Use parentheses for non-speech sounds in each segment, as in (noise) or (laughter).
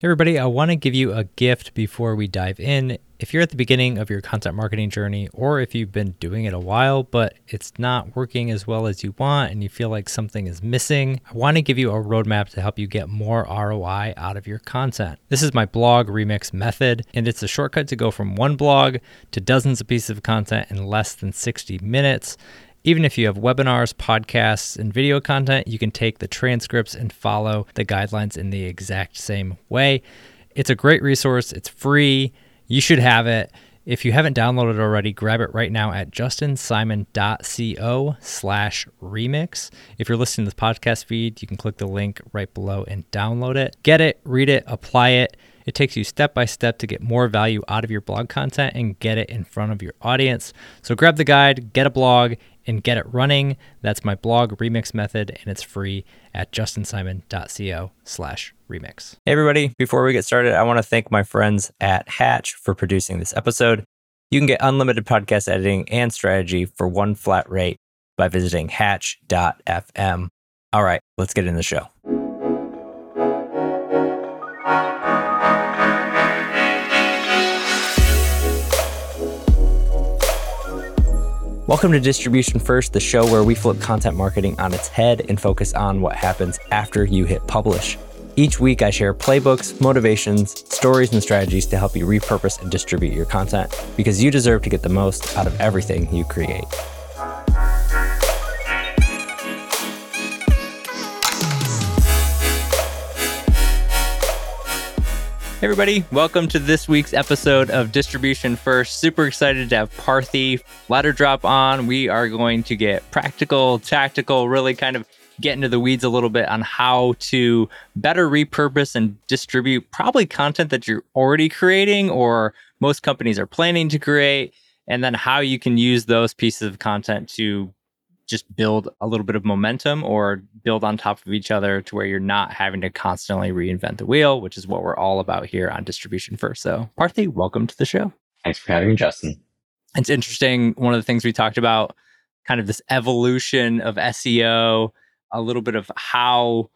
Hey everybody, I want to give you a gift before we dive in. If you're at the beginning of your content marketing journey, or if you've been doing it a while, but it's not working as well as you want and you feel like something is missing, I want to give you a roadmap to help you get more ROI out of your content. This is my blog remix method, and it's a shortcut to go from one blog to dozens of pieces of content in less than 60 minutes. Even if you have webinars, podcasts, and video content, you can take the transcripts and follow the guidelines in the exact same way. It's a great resource, it's free. You should have it. If you haven't downloaded it already, grab it right now at justinsimon.co slash remix. If you're listening to the podcast feed, you can click the link right below and download it. Get it, read it, apply it. It takes you step by step to get more value out of your blog content and get it in front of your audience. So grab the guide, get a blog, and get it running. That's my blog remix method, and it's free at justinsimon.co slash remix. Hey everybody, before we get started, I want to thank my friends at Hatch for producing this episode. You can get unlimited podcast editing and strategy for one flat rate by visiting hatch.fm. All right, let's get in the show. Welcome to Distribution First, the show where we flip content marketing on its head and focus on what happens after you hit publish. Each week, I share playbooks, motivations, stories, and strategies to help you repurpose and distribute your content because you deserve to get the most out of everything you create. Hey everybody, welcome to this week's episode of Distribution First. Super excited to have Parthi Ladder Drop on. We are going to get practical, tactical, really kind of get into the weeds a little bit on how to better repurpose and distribute probably content that you're already creating or most companies are planning to create, and then how you can use those pieces of content to just build a little bit of momentum or build on top of each other to where you're not having to constantly reinvent the wheel, which is what we're all about here on Distribution First. So, Parthi, welcome to the show. Thanks for having me, Justin. It's interesting. One of the things we talked about, kind of this evolution of SEO, a little bit of how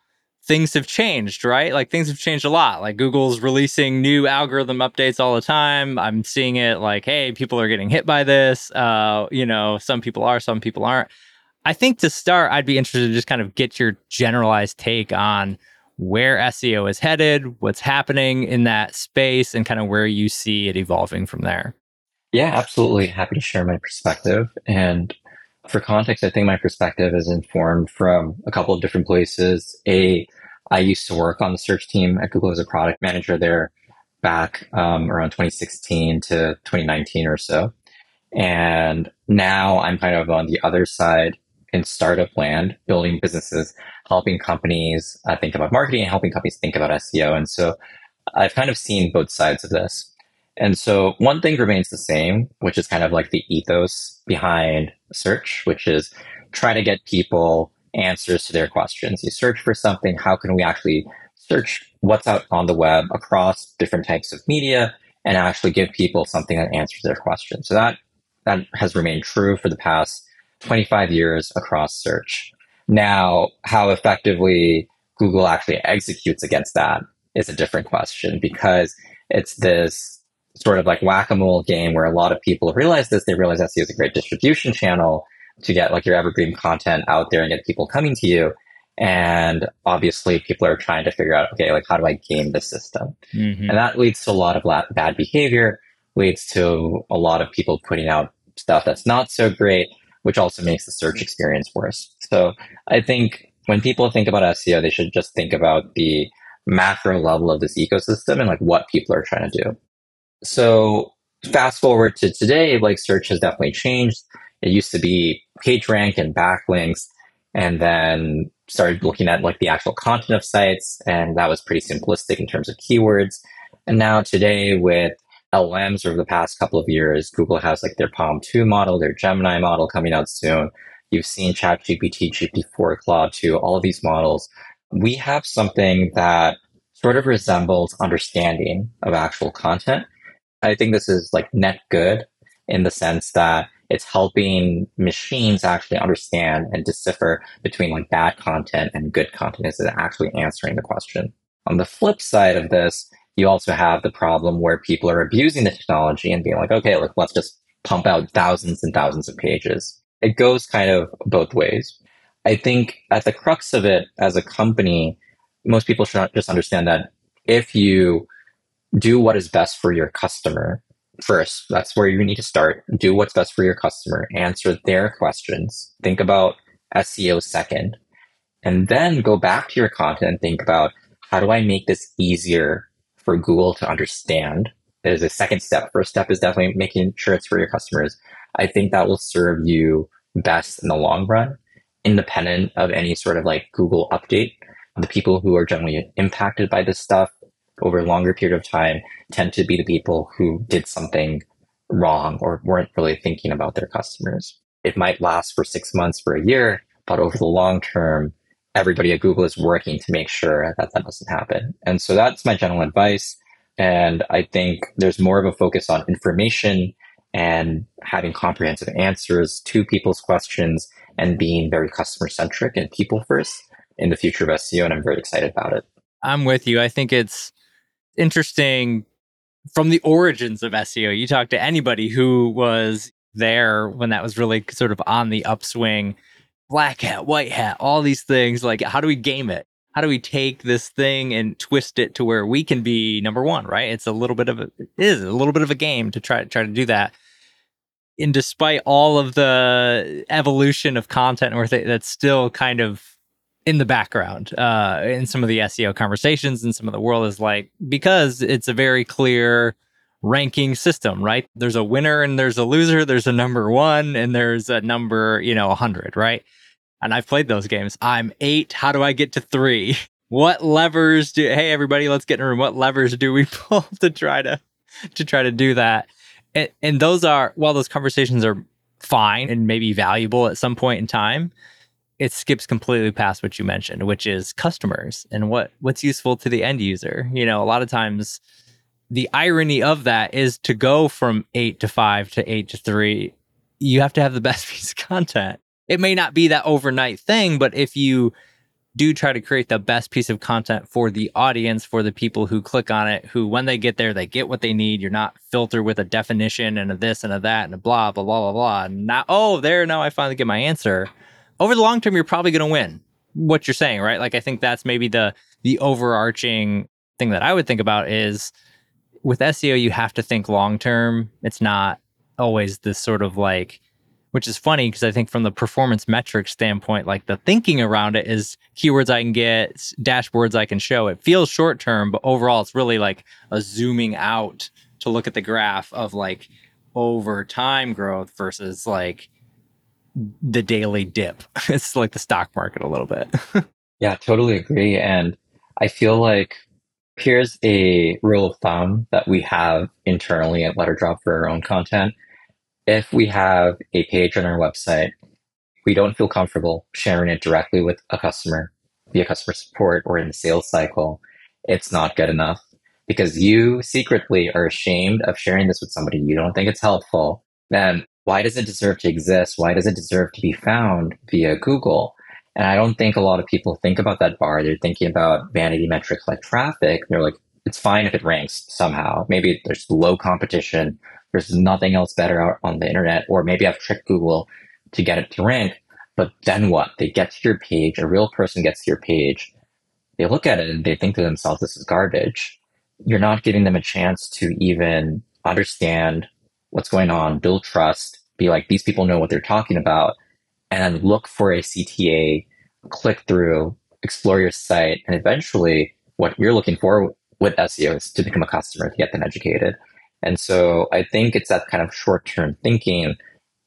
things have changed, right? Like things have changed a lot. Like Google's releasing new algorithm updates all the time. I'm seeing it like, hey, people are getting hit by this. Uh, you know, some people are, some people aren't. I think to start, I'd be interested to just kind of get your generalized take on where SEO is headed, what's happening in that space, and kind of where you see it evolving from there. Yeah, absolutely. Happy to share my perspective. And for context, I think my perspective is informed from a couple of different places. A, I used to work on the search team at Google as a product manager there back um, around 2016 to 2019 or so. And now I'm kind of on the other side in startup land, building businesses, helping companies uh, think about marketing and helping companies think about SEO. And so I've kind of seen both sides of this. And so one thing remains the same, which is kind of like the ethos behind search, which is try to get people answers to their questions. You search for something, how can we actually search what's out on the web across different types of media and actually give people something that answers their questions. So that that has remained true for the past 25 years across search. Now, how effectively Google actually executes against that is a different question because it's this sort of like whack-a-mole game where a lot of people realize this. They realize SEO is a great distribution channel to get like your evergreen content out there and get people coming to you. And obviously people are trying to figure out, okay, like how do I game the system? Mm-hmm. And that leads to a lot of bad behavior, leads to a lot of people putting out stuff that's not so great which also makes the search experience worse. So I think when people think about SEO, they should just think about the macro level of this ecosystem and like what people are trying to do. So fast forward to today, like search has definitely changed. It used to be page rank and backlinks, and then started looking at like the actual content of sites, and that was pretty simplistic in terms of keywords. And now today with LLMs over the past couple of years. Google has like their PaLM 2 model, their Gemini model coming out soon. You've seen ChatGPT, GPT-4, Claude 2, all of these models. We have something that sort of resembles understanding of actual content. I think this is like net good in the sense that it's helping machines actually understand and decipher between like bad content and good content. Is it actually answering the question? On the flip side of this, you also have the problem where people are abusing the technology and being like, okay, look, let's just pump out thousands and thousands of pages. It goes kind of both ways. I think at the crux of it as a company, most people should just understand that if you do what is best for your customer first, that's where you need to start. Do what's best for your customer, answer their questions, think about SEO second, and then go back to your content and think about how do I make this easier for Google to understand? There's a second step. First step is definitely making sure it's for your customers. I think that will serve you best in the long run, independent of any sort of like Google update. The people who are generally impacted by this stuff over a longer period of time tend to be the people who did something wrong or weren't really thinking about their customers. It might last for six months, for a year, but over the long term, everybody at Google is working to make sure that that doesn't happen. And so that's my general advice. And I think there's more of a focus on information and having comprehensive answers to people's questions and being very customer centric and people first in the future of SEO. And I'm very excited about it. I'm with you. I think it's interesting from the origins of SEO. You talk to anybody who was there when that was really sort of on the upswing black hat, white hat, all these things. Like, how do we game it? How do we take this thing and twist it to where we can be number one? Right? It's a little bit of a, it is a little bit of a game to try try to do that. And despite all of the evolution of content, or th- that's still kind of in the background uh, in some of the SEO conversations and some of the world is like because it's a very clear ranking system, right? There's a winner and there's a loser. There's a number one and there's a number, you know, 100, right? And I've played those games. I'm eight. How do I get to three? (laughs) What levers do? Hey, everybody, let's get in a room. What levers do we (laughs) pull to try to to try to do that? And, and those are while those conversations are fine and maybe valuable at some point in time, it skips completely past what you mentioned, which is customers and what what's useful to the end user. You know, a lot of times the irony of that is to go from eight to five to eight to three, you have to have the (laughs) best piece of content it may not be that overnight thing, but if you do try to create the best piece of content for the audience, for the people who click on it, who when they get there, they get what they need. You're not filtered with a definition and a this and a that and a blah, blah, blah, blah, blah. Oh, there, now I finally get my answer. Over the long term, you're probably going to win what you're saying, right? Like, I think that's maybe the, the overarching thing that I would think about is with SEO, you have to think long term. It's not always this sort of like, which is funny because I think from the performance metrics standpoint, like the thinking around it is keywords I can get, dashboards I can show. It feels short term, but overall, it's really like a zooming out to look at the graph of like over time growth versus like the daily dip. (laughs) it's like the stock market a little bit. (laughs) yeah, totally agree. And I feel like here's a rule of thumb that we have internally at Letterdrop for our own content if we have a page on our website, we don't feel comfortable sharing it directly with a customer via customer support or in the sales cycle, it's not good enough because you secretly are ashamed of sharing this with somebody. You don't think it's helpful. Then why does it deserve to exist? Why does it deserve to be found via Google? And I don't think a lot of people think about that bar. They're thinking about vanity metrics like traffic. They're like, it's fine if it ranks somehow. Maybe there's low competition there's nothing else better out on the internet, or maybe I've tricked Google to get it to rank. But then what? They get to your page, a real person gets to your page, they look at it and they think to themselves, this is garbage. You're not giving them a chance to even understand what's going on, build trust, be like, these people know what they're talking about, and look for a CTA, click through, explore your site, and eventually what you're looking for with SEO is to become a customer, to get them educated. And so I think it's that kind of short term thinking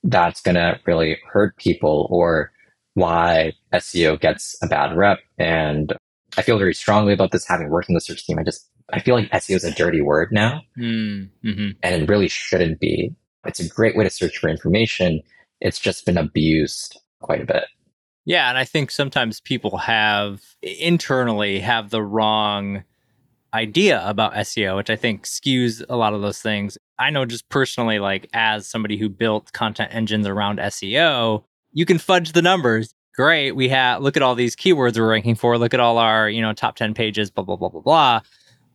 that's going to really hurt people or why SEO gets a bad rep. And I feel very strongly about this having worked in the search team. I just, I feel like SEO is a dirty word now mm, mm-hmm. and it really shouldn't be. It's a great way to search for information. It's just been abused quite a bit. Yeah. And I think sometimes people have internally have the wrong idea about SEO, which I think skews a lot of those things. I know just personally, like as somebody who built content engines around SEO, you can fudge the numbers. great. We have look at all these keywords we're ranking for. Look at all our, you know, top 10 pages, blah, blah, blah, blah, blah.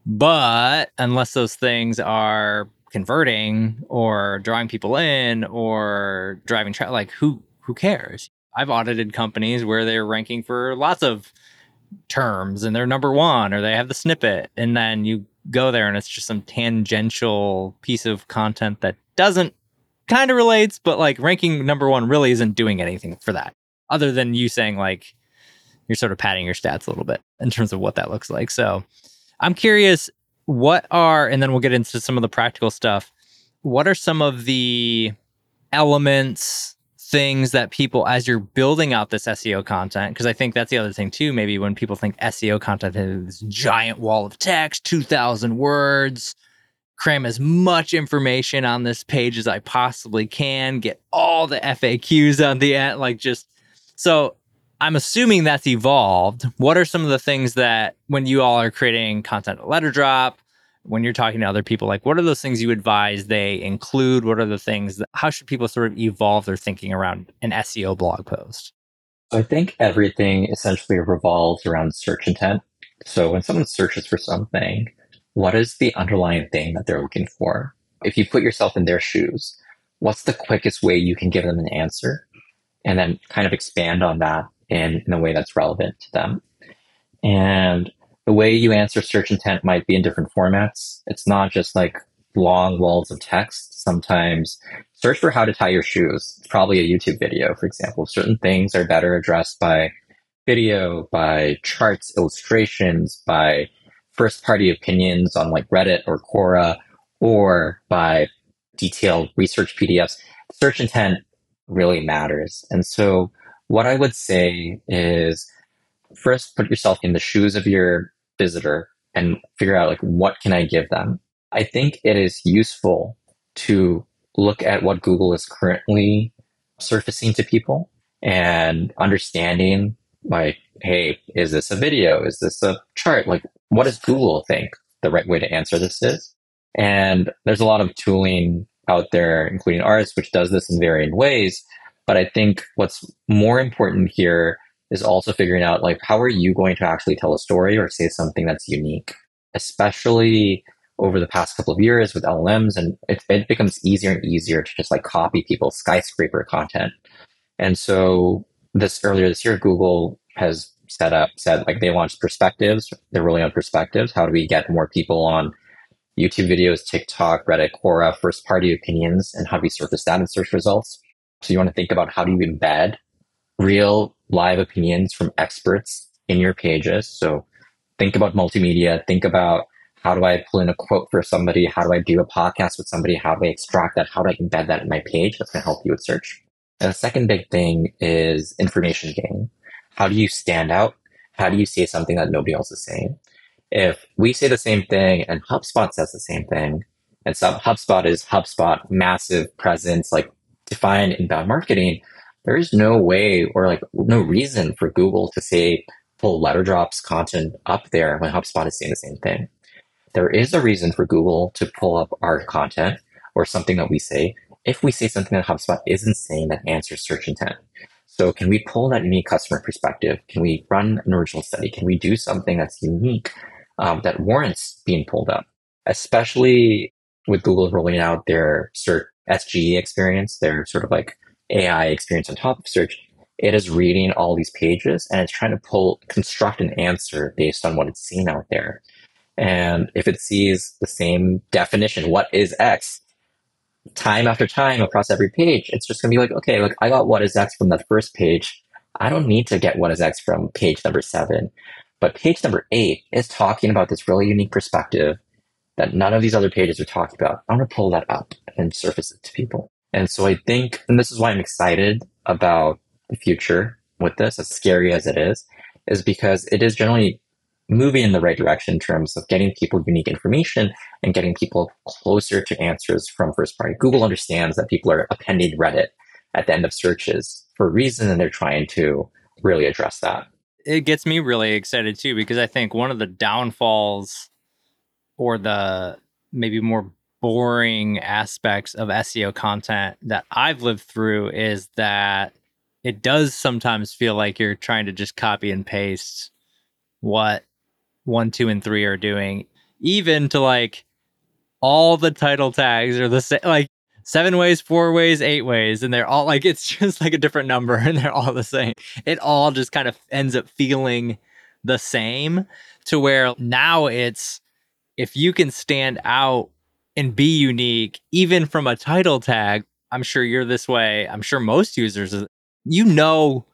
But unless those things are converting or drawing people in or driving tra- like who who cares? I've audited companies where they're ranking for lots of terms and they're number one or they have the snippet. And then you go there and it's just some tangential piece of content that doesn't kind of relates but like ranking number one really isn't doing anything for that other than you saying like you're sort of padding your stats a little bit in terms of what that looks like. So i'm curious what are and then we'll get into some of the practical stuff what are some of the elements things that people as you're building out this SEO content because I think that's the other thing too maybe when people think SEO content is this giant wall of text 2000 words cram as much information on this page as I possibly can get all the FAQs on the end like just so I'm assuming that's evolved. What are some of the things that when you all are creating content Letterdrop when you're talking to other people like what are those things you advise they include? What are the things that how should people sort of evolve their thinking around an seo blog post? I think everything essentially revolves around search intent. So when someone searches for something what is the underlying thing that they're looking for? If you put yourself in their shoes what's the quickest way you can give them an answer and then kind of expand on that in, in a way that's relevant to them? And the way you answer search intent might be in different formats. It's not just like long walls of text. Sometimes search for how to tie your shoes. It's probably a YouTube video, for example. Certain things are better addressed by video, by charts, illustrations, by first party opinions on like Reddit or Quora, or by detailed research PDFs. Search intent really matters. And so what I would say is first put yourself in the shoes of your visitor and figure out like what can I give them. I think it is useful to look at what Google is currently surfacing to people and understanding like, hey, is this a video? Is this a chart? Like, what does Google think the right way to answer this is? And there's a lot of tooling out there, including ours, which does this in varying ways. But I think what's more important here is also figuring out like how are you going to actually tell a story or say something that's unique especially over the past couple of years with llms and it, it becomes easier and easier to just like copy people's skyscraper content. And so this earlier this year google has set up said like they launched perspectives. They're rolling out perspectives how do we get more people on youtube videos tiktok reddit quora first party opinions and how do we surface that in search results? So you want to think about how do you embed real live opinions from experts in your pages. So think about multimedia, think about how do I pull in a quote for somebody? How do I do a podcast with somebody? How do I extract that? How do I embed that in my page? That's going to help you with search. And the second big thing is information gain. How do you stand out? How do you say something that nobody else is saying? If we say the same thing and HubSpot says the same thing, and some HubSpot is HubSpot, massive presence, like defined inbound marketing, there is no way or like no reason for Google to say pull Letterdrop's content up there when HubSpot is saying the same thing. There is a reason for Google to pull up our content or something that we say if we say something that HubSpot isn't saying that answers search intent. So can we pull that unique customer perspective? Can we run an original study? Can we do something that's unique um, that warrants being pulled up? Especially with Google rolling out their search SGE experience, their sort of like AI experience on top of search, it is reading all these pages and it's trying to pull, construct an answer based on what it's seen out there. And if it sees the same definition, what is X, time after time across every page, it's just going to be like, okay, like I got what is X from that first page. I don't need to get what is X from page number seven. But page number eight is talking about this really unique perspective that none of these other pages are talking about. I want to pull that up and surface it to people. And so I think, and this is why I'm excited about the future with this, as scary as it is, is because it is generally moving in the right direction in terms of getting people unique information and getting people closer to answers from first party. Google understands that people are appending Reddit at the end of searches for a reason, and they're trying to really address that. It gets me really excited too, because I think one of the downfalls or the maybe more boring aspects of SEO content that I've lived through is that it does sometimes feel like you're trying to just copy and paste what one, two, and three are doing, even to like all the title tags are the same, like seven ways, four ways, eight ways, and they're all like it's (laughs) just like a different number and they're all the same. It all just kind of ends up feeling the same to where now it's if you can stand out and be unique, even from a title tag, I'm sure you're this way. I'm sure most users, you know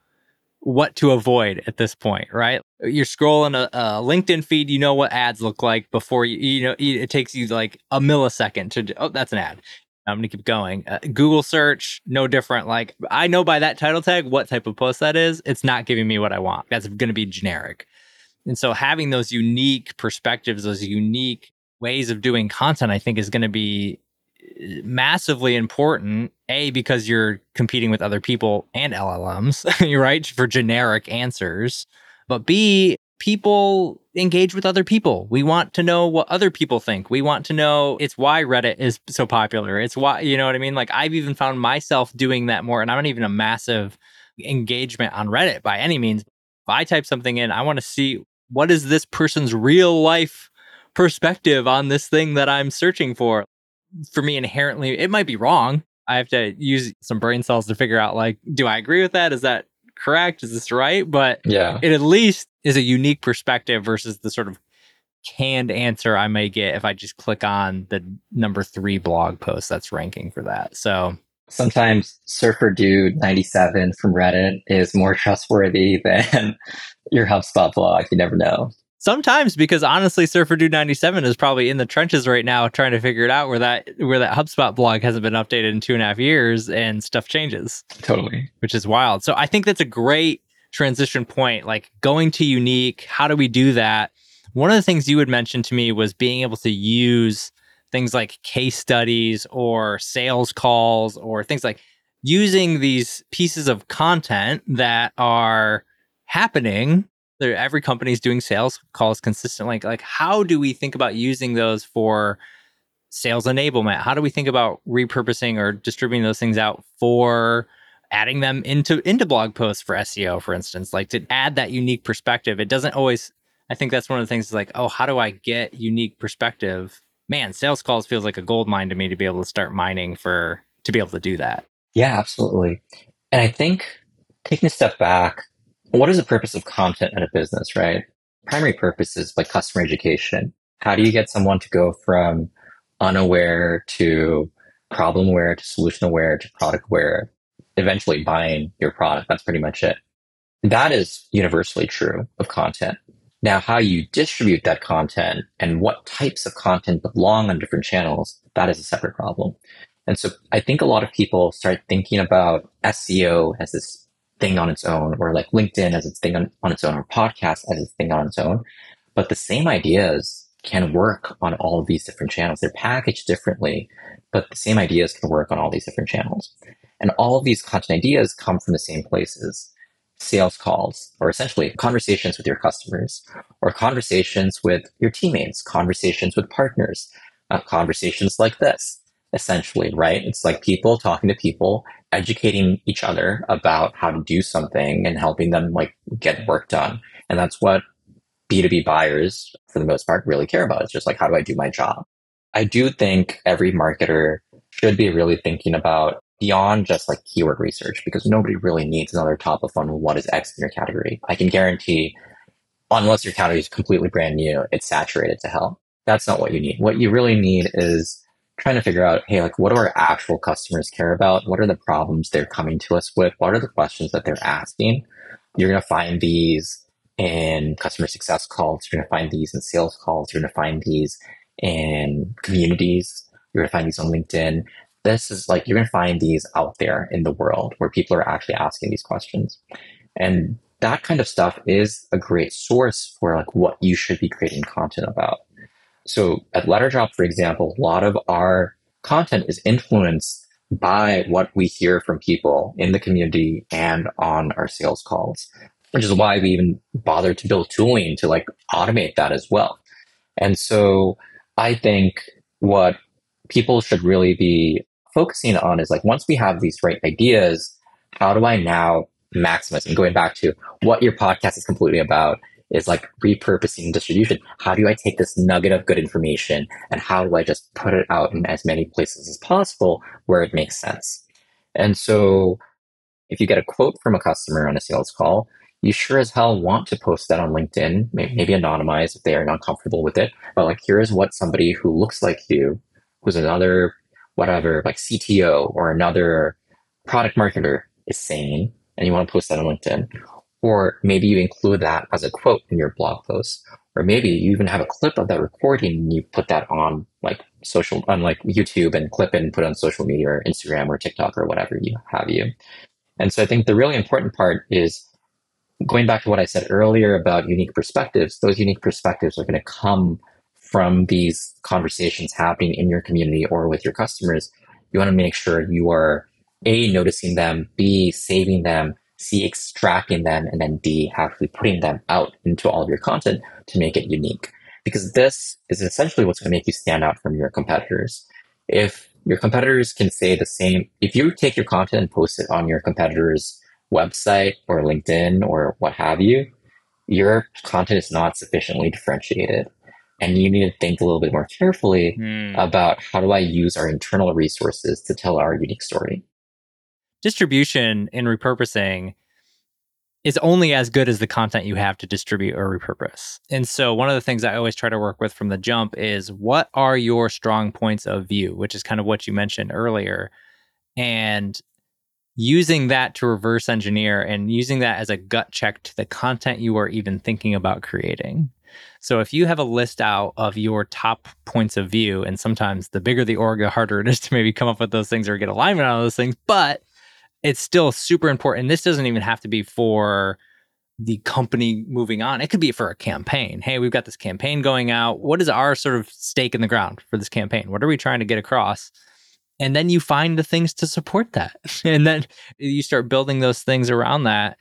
what to avoid at this point, right? You're scrolling a, a, LinkedIn feed, you know what ads look like before you, you know, it takes you like a millisecond to, oh, that's an ad. I'm gonna keep going. Uh, Google search, no different. Like I know by that title tag what type of post that is. It's not giving me what I want. That's gonna be generic. And so having those unique perspectives, those unique ways of doing content, I think is going to be uh, massively important. A because you're competing with other people and LLMs, (laughs) right, for generic answers. But B people engage with other people. We want to know what other people think. We want to know it's why Reddit is so popular. It's why, you know what I mean? Like I've even found myself doing that more and I'm not even a massive engagement on Reddit by any means. If I type something in, I want to see what is this person's real life perspective on this thing that I'm searching for. For me inherently, it might be wrong. I have to use some brain cells to figure out like do I agree with that? Is that correct? Is this right? But yeah, it at least is a unique perspective versus the sort of canned answer I may get if I just click on the number three blog post that's ranking for that. So sometimes Surfer Dude 97 from Reddit is more trustworthy (laughs) than your HubSpot blog. You never know. Sometimes because honestly, Surfer Dude 97 is probably in the trenches right now trying to figure it out where that where that HubSpot blog hasn't been updated in two and a half years and stuff changes. Totally. Which is wild. So I think that's a great transition point. Like going to unique, how do we do that? One of the things you had mentioned to me was being able to use things like case studies or sales calls or things like using these pieces of content that are happening there every company is doing sales calls consistently like how do we think about using those for sales enablement? How do we think about repurposing or distributing those things out for adding them into into blog posts for SEO for instance? Like to add that unique perspective it doesn't always I think that's one of the things is like oh how do I get unique perspective? Man sales calls feels like a gold mine to me to be able to start mining for to be able to do that. Yeah absolutely. And I think taking a step back what is the purpose of content in a business, right? Primary purpose is like customer education. How do you get someone to go from unaware to problem aware to solution aware to product aware, eventually buying your product? That's pretty much it. That is universally true of content. Now, how you distribute that content and what types of content belong on different channels, that is a separate problem. And so I think a lot of people start thinking about SEO as this thing on its own, or like LinkedIn as its thing on, on its own, or podcast as its thing on its own. But the same ideas can work on all of these different channels. They're packaged differently, but the same ideas can work on all these different channels. And all of these content ideas come from the same places sales calls, or essentially conversations with your customers, or conversations with your teammates, conversations with partners, uh, conversations like this essentially, right? It's like people talking to people, educating each other about how to do something and helping them like get work done. And that's what B2B buyers, for the most part, really care about. It's just like, how do I do my job? I do think every marketer should be really thinking about beyond just like keyword research because nobody really needs another top of funnel. What is X in your category? I can guarantee, unless your category is completely brand new, it's saturated to hell. That's not what you need. What you really need is trying to figure out, hey, like what do our actual customers care about? What are the problems they're coming to us with? What are the questions that they're asking? You're going to find these in customer success calls. You're going to find these in sales calls. You're going to find these in communities. You're going to find these on LinkedIn. This is like, you're going to find these out there in the world where people are actually asking these questions. And that kind of stuff is a great source for like what you should be creating content about. So at Letterdrop, for example, a lot of our content is influenced by what we hear from people in the community and on our sales calls, which is why we even bothered to build tooling to like automate that as well. And so I think what people should really be focusing on is like once we have these right ideas, how do I now maximizing, going back to what your podcast is completely about is like repurposing distribution. How do I take this nugget of good information and how do I just put it out in as many places as possible where it makes sense? And so if you get a quote from a customer on a sales call, you sure as hell want to post that on LinkedIn, mm-hmm. maybe anonymize if they are not comfortable with it. But like, here's what somebody who looks like you, who's another, whatever, like CTO or another product marketer is saying, and you want to post that on LinkedIn. Or maybe you include that as a quote in your blog post. Or maybe you even have a clip of that recording and you put that on like social, on like YouTube and clip and put on social media or Instagram or TikTok or whatever you have you. And so I think the really important part is going back to what I said earlier about unique perspectives, those unique perspectives are going to come from these conversations happening in your community or with your customers. You want to make sure you are A, noticing them, B, saving them, C, extracting them, and then D, actually putting them out into all of your content to make it unique. Because this is essentially what's going to make you stand out from your competitors. If your competitors can say the same, if you take your content and post it on your competitors' website or LinkedIn or what have you, your content is not sufficiently differentiated. And you need to think a little bit more carefully mm. about how do I use our internal resources to tell our unique story. Distribution and repurposing is only as good as the content you have to distribute or repurpose. And so, one of the things I always try to work with from the jump is what are your strong points of view, which is kind of what you mentioned earlier. And using that to reverse engineer and using that as a gut check to the content you are even thinking about creating. So if you have a list out of your top points of view, and sometimes the bigger the org, the harder it is to maybe come up with those things or get alignment on those things, but it's still super important. This doesn't even have to be for the company moving on. It could be for a campaign. Hey, we've got this campaign going out. What is our sort of stake in the ground for this campaign? What are we trying to get across? and then you find the things to support that (laughs) and then you start building those things around that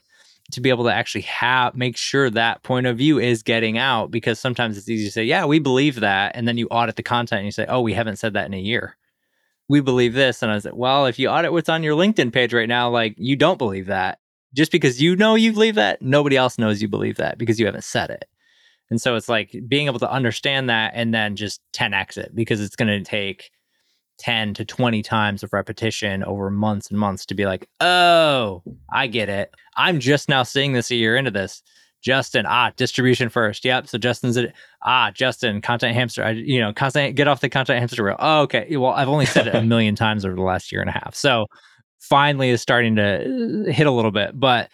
to be able to actually have make sure that point of view is getting out because sometimes it's easy to say yeah we believe that and then you audit the content and you say oh we haven't said that in a year we believe this and i was like well if you audit what's on your linkedin page right now like you don't believe that just because you know you believe that nobody else knows you believe that because you haven't said it and so it's like being able to understand that and then just 10x it because it's going to take 10 to 20 times of repetition over months and months to be like, oh, I get it. I'm just now seeing this a year into this. Justin, ah, distribution first. Yep. So Justin's it. Ah, Justin, content hamster. I, you know, content, get off the content hamster wheel. Oh, okay. Well, I've only said it a (laughs) million times over the last year and a half. So finally is starting to uh, hit a little bit. But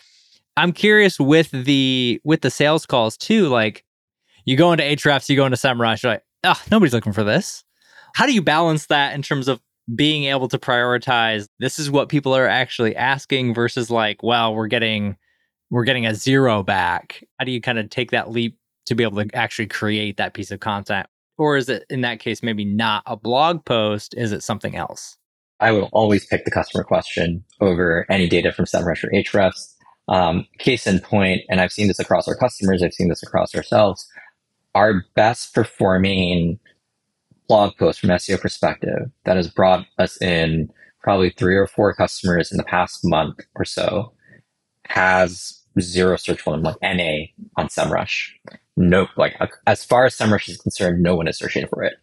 I'm curious with the with the sales calls too. Like you go into Ahrefs, you go into SEMrush, you're like, oh, nobody's looking for this. How do you balance that in terms of being able to prioritize this is what people are actually asking versus like, well, we're getting we're getting a zero back. How do you kind of take that leap to be able to actually create that piece of content? Or is it in that case maybe not a blog post? Is it something else? I will always pick the customer question over any data from SEMrush or Ahrefs. Um, case in point, and I've seen this across our customers, I've seen this across ourselves. Our best performing blog post from SEO perspective that has brought us in probably three or four customers in the past month or so has zero search volume, like NA on SEMrush. No, like uh, as far as SEMrush is concerned, no one is searching for it.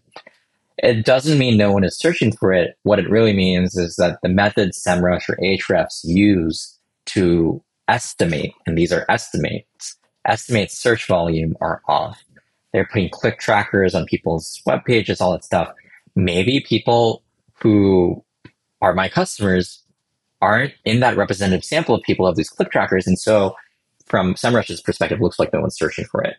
It doesn't mean no one is searching for it. What it really means is that the methods SEMrush or Ahrefs use to estimate, and these are estimates, estimate search volume are off. They're putting click trackers on people's web pages, all that stuff. Maybe people who are my customers aren't in that representative sample of people of these click trackers. And so from SEMrush's perspective, looks like no one's searching for it.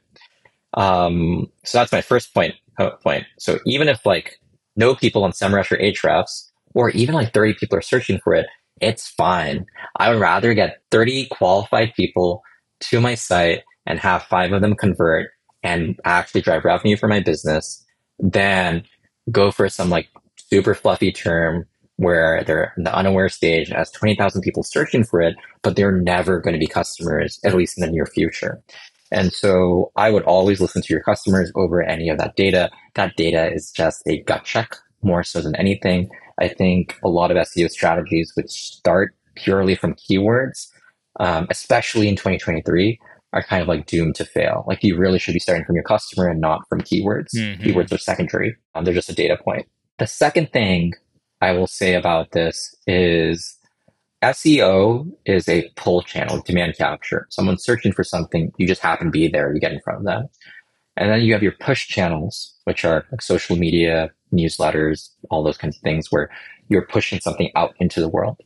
Um, so that's my first point, uh, point. So even if like no people on SEMrush or Ahrefs, or even like 30 people are searching for it, it's fine. I would rather get 30 qualified people to my site and have five of them convert and actually drive revenue for my business than go for some like super fluffy term where they're in the unaware stage and has 20,000 people searching for it, but they're never going to be customers, at least in the near future. And so I would always listen to your customers over any of that data. That data is just a gut check more so than anything. I think a lot of SEO strategies which start purely from keywords um, especially in 2023, are kind of like doomed to fail. Like you really should be starting from your customer and not from keywords. Mm-hmm. Keywords are secondary. Um, they're just a data point. The second thing I will say about this is SEO is a pull channel, demand capture. Someone's searching for something, you just happen to be there, you get in front of them. And then you have your push channels, which are like social media, newsletters, all those kinds of things where you're pushing something out into the world.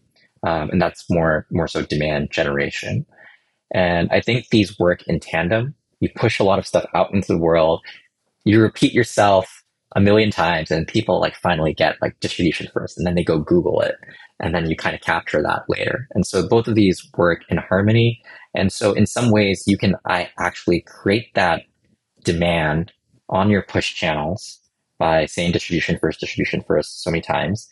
Um, and that's more, more so demand generation. And I think these work in tandem. You push a lot of stuff out into the world. You repeat yourself a million times and people like finally get like distribution first and then they go Google it and then you kind of capture that later. And so both of these work in harmony. And so in some ways you can I actually create that demand on your push channels by saying distribution first, distribution first so many times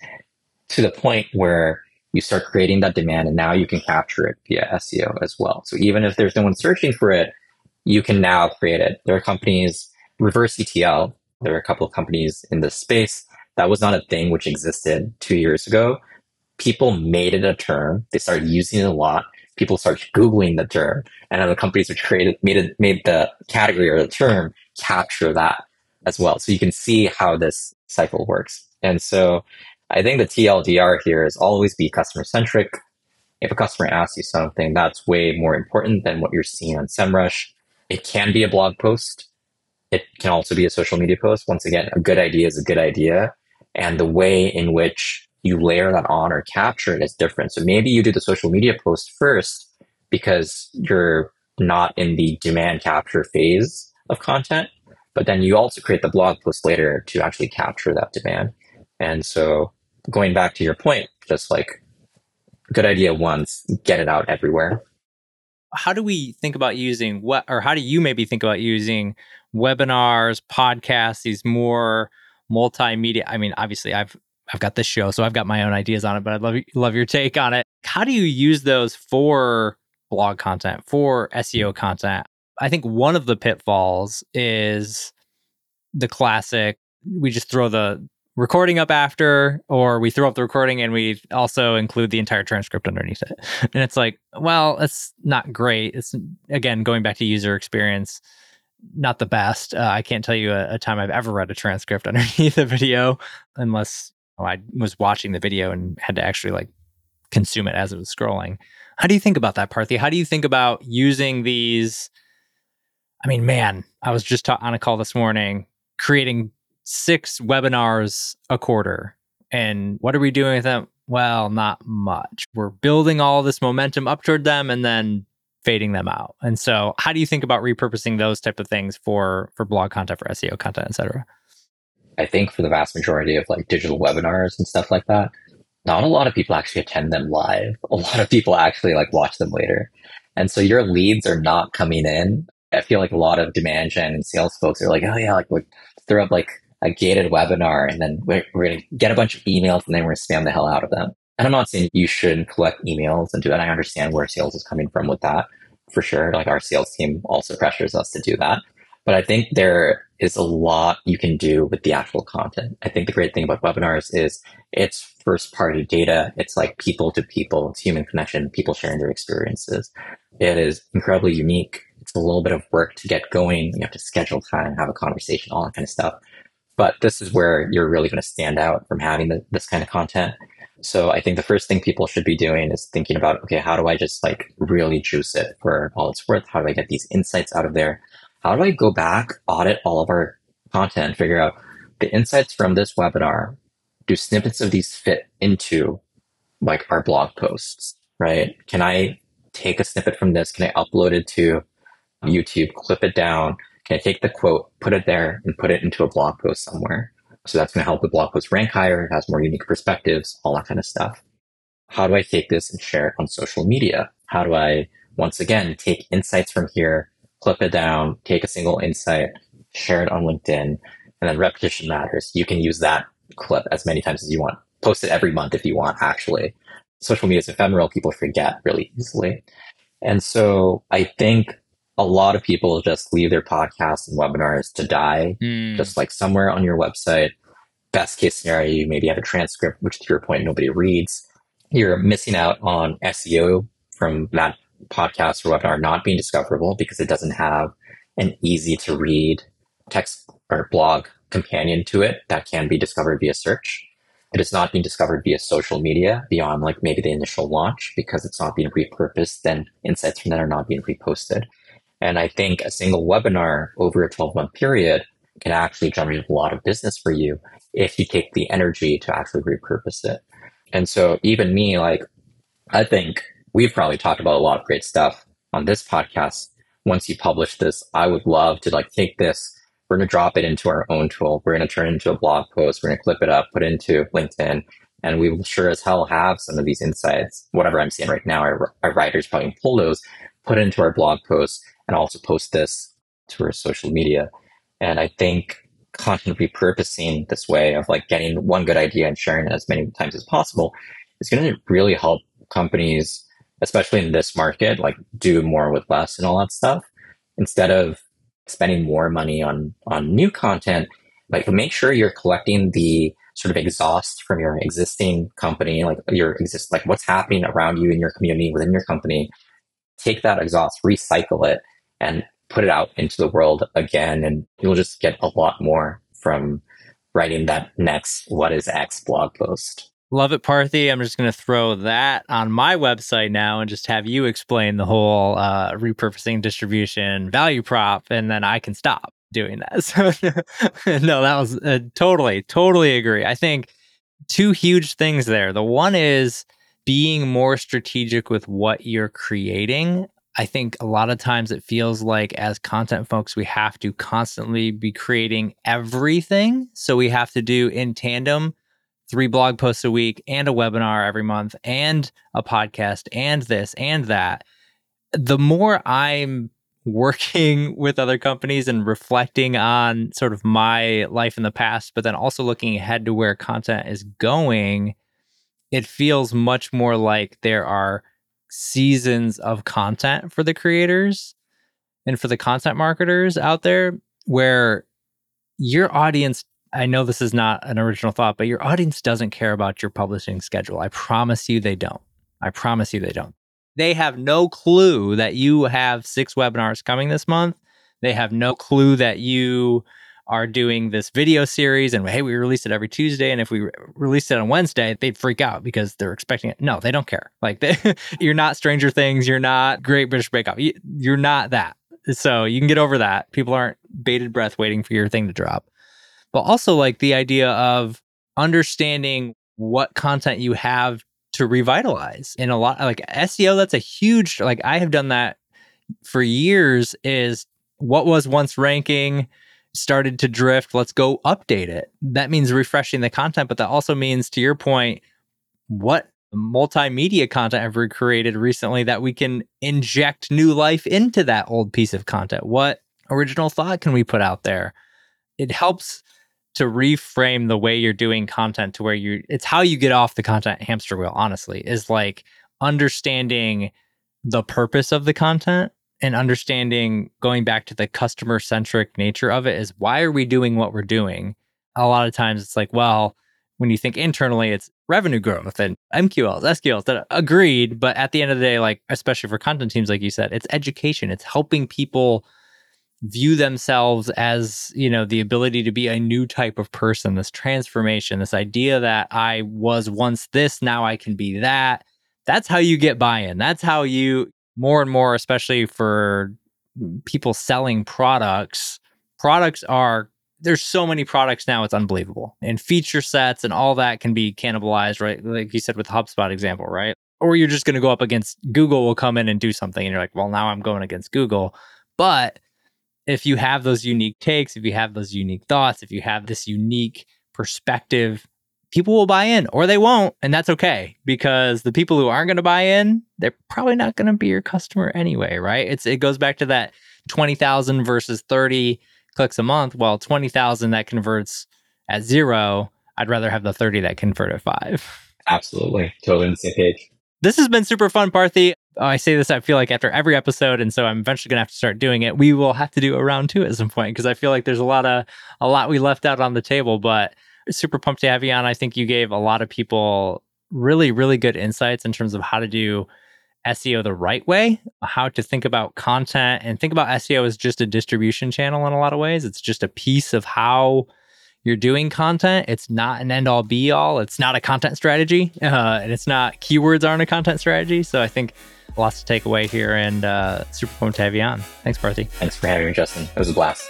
to the point where you start creating that demand and now you can capture it via SEO as well. So even if there's no one searching for it, you can now create it. There are companies, reverse ETL, there are a couple of companies in this space. That was not a thing which existed two years ago. People made it a term. They started using it a lot. People started Googling the term and other companies which created, made it, made the category or the term capture that as well. So you can see how this cycle works. And so I think the TLDR here is always be customer centric. If a customer asks you something, that's way more important than what you're seeing on SEMrush. It can be a blog post. It can also be a social media post. Once again, a good idea is a good idea. And the way in which you layer that on or capture it is different. So maybe you do the social media post first because you're not in the demand capture phase of content, but then you also create the blog post later to actually capture that demand. And so going back to your point, just like good idea once, get it out everywhere. How do we think about using what, or how do you maybe think about using webinars, podcasts, these more multimedia? I mean, obviously, I've I've got this show, so I've got my own ideas on it, but I'd love love your take on it. How do you use those for blog content, for SEO content? I think one of the pitfalls is the classic we just throw the recording up after, or we throw up the recording and we also include the entire transcript underneath it. And it's like, well, it's not great. It's again going back to user experience, not the best. Uh, I can't tell you a, a, time I've ever read a transcript (laughs) underneath a video unless oh, I was watching the video and had to actually like consume it as it was scrolling. How do you think about that, Parthi? How do you think about using these? I mean, man, I was just ta- on a call this morning creating six webinars a quarter. And what are we doing with them? Well, not much. We're building all this momentum up toward them and then fading them out. And so how do you think about repurposing those type of things for for blog content, for SEO content, et cetera? I think for the vast majority of like digital webinars and stuff like that, not a lot of people actually attend them live. A lot of people actually like watch them later. And so your leads are not coming in. I feel like a lot of demand gen and sales folks are like, oh yeah, like, like throw up like a gated webinar and then we're, we're going to get a bunch of emails and then we're going to spam the hell out of them. And I'm not saying you shouldn't collect emails and do that. I understand where sales is coming from with that for sure. Like our sales team also pressures us to do that. But I think there is a lot you can do with the actual content. I think the great thing about webinars is it's first party data. It's like people to people. It's human connection, people sharing their experiences. It is incredibly unique. It's a little bit of work to get going. You have to schedule time, have a conversation, all that kind of stuff. But this is where you're really going to stand out from having the, this kind of content. So I think the first thing people should be doing is thinking about, okay, how do I just like really juice it for all it's worth? How do I get these insights out of there? How do I go back, audit all of our content, figure out the insights from this webinar? Do snippets of these fit into like our blog posts, right? Can I take a snippet from this? Can I upload it to YouTube, clip it down, can I take the quote, put it there, and put it into a blog post somewhere? So that's going to help the blog post rank higher, it has more unique perspectives, all that kind of stuff. How do I take this and share it on social media? How do I, once again, take insights from here, clip it down, take a single insight, share it on LinkedIn, and then repetition matters. You can use that clip as many times as you want. Post it every month if you want, actually. Social media is ephemeral. People forget really easily. And so I think a lot of people just leave their podcasts and webinars to die, mm. just like somewhere on your website. Best case scenario, you maybe have a transcript, which to your point, nobody reads. You're missing out on SEO from that podcast or webinar not being discoverable because it doesn't have an easy to read text or blog companion to it that can be discovered via search. It is not being discovered via social media beyond like maybe the initial launch because it's not being repurposed. Then insights from that are not being reposted. And I think a single webinar over a 12 month period can actually generate a lot of business for you if you take the energy to actually repurpose it. And so even me, like, I think we've probably talked about a lot of great stuff on this podcast. Once you publish this, I would love to like take this. We're going to drop it into our own tool. We're going to turn it into a blog post. We're going to clip it up, put it into LinkedIn, and we will sure as hell have some of these insights. Whatever I'm seeing right now, our, our writers probably pull those, put into our blog post, and also post this to our social media. And I think content repurposing this way of like getting one good idea and sharing it as many times as possible is going to really help companies, especially in this market, like do more with less and all that stuff. Instead of spending more money on on new content, like make sure you're collecting the sort of exhaust from your existing company, like your exist like what's happening around you in your community within your company. Take that exhaust, recycle it, and put it out into the world again, and you'll just get a lot more from writing that next what is X blog post. Love it, Parthi. I'm just going to throw that on my website now and just have you explain the whole uh, repurposing distribution value prop, and then I can stop doing that. (laughs) So, no, that was uh, totally, totally agree. I think two huge things there. The one is being more strategic with what you're creating. I think a lot of times it feels like as content folks, we have to constantly be creating everything. So we have to do in tandem three blog posts a week and a webinar every month and a podcast and this and that. The more I'm working (laughs) with other companies and reflecting on sort of my life in the past, but then also looking ahead to where content is going, it feels much more like there are seasons of content for the creators and for the content marketers out there where your audience I know this is not an original thought, but your audience doesn't care about your publishing schedule. I promise you they don't. I promise you they don't. They have no clue that you have six webinars coming this month. They have no clue that you are doing this video series and hey, we release it every Tuesday. And if we re- release it on Wednesday, they'd freak out because they're expecting it. No, they don't care. Like they, (laughs) you're not Stranger Things. You're not Great British Off. You, you're not that. So you can get over that. People aren't bated breath waiting for your thing to drop but also like the idea of understanding what content you have to revitalize in a lot like SEO that's a huge like I have done that for years is what was once ranking started to drift let's go update it. That means refreshing the content but that also means to your point what multimedia content have we created recently that we can inject new life into that old piece of content? What original thought can we put out there? It helps to reframe the way you're doing content to where you it's how you get off the content hamster wheel honestly is like understanding the purpose of the content and understanding going back to the customer centric nature of it is why are we doing what we're doing? A lot of times it's like well when you think internally it's revenue growth and mqls sqls that agreed but at the end of the day like especially for content teams like you said it's education. It's helping people view themselves as you know the ability to be a new type of person this transformation this idea that i was once this now i can be that. That's how you get buy-in. That's how you more and more especially for people selling products products are there's so many products now it's unbelievable. And feature sets and all that can be cannibalized right? Like you said with hubspot example right? Or you're just going to go up against google will come in and do something and you're like well now i'm going against google. But if you have those unique takes, if you have those unique thoughts, if you have this unique perspective, people will buy in or they won't. And that's okay because the people who aren't going to buy in, they're probably not going to be your customer anyway, right? It's it goes back to that 20,000 versus 30 clicks a month. Well, 20,000 that converts at zero, I'd rather have the 30 that convert at five. Absolutely. Totally on the same page. This has been super fun, Parthi. Oh, I say this, I feel like after every episode, and so I'm eventually gonna have to start doing it. We will have to do a round two at some point because I feel like there's a lot of a lot we left out on the table. But super pumped to have you on. I think you gave a lot of people really, really good insights in terms of how to do SEO the right way, how to think about content and think about SEO as just a distribution channel in a lot of ways. It's just a piece of how you're doing content. It's not an end all be all. It's not a content strategy, (laughs) uh, and it's not keywords aren't a content strategy. So I think lots to take away here, and uh, super pumped to have you on. Thanks, Parthi. Thanks for having me, Justin. It was a blast.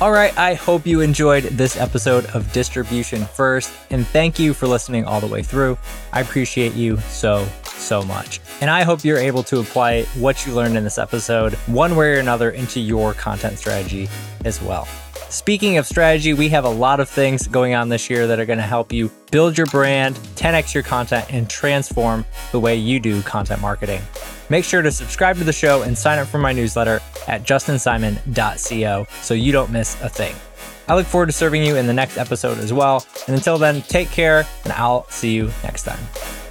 All right, I hope you enjoyed this episode of Distribution First, and thank you for listening all the way through. I appreciate you so, so much. And I hope you're able to apply what you learned in this episode, one way or another, into your content strategy as well. Speaking of strategy, we have a lot of things going on this year that are going to help you build your brand, 10x your content, and transform the way you do content marketing. Make sure to subscribe to the show and sign up for my newsletter at justinsimon.co so you don't miss a thing. I look forward to serving you in the next episode as well. And until then, take care, and I'll see you next time.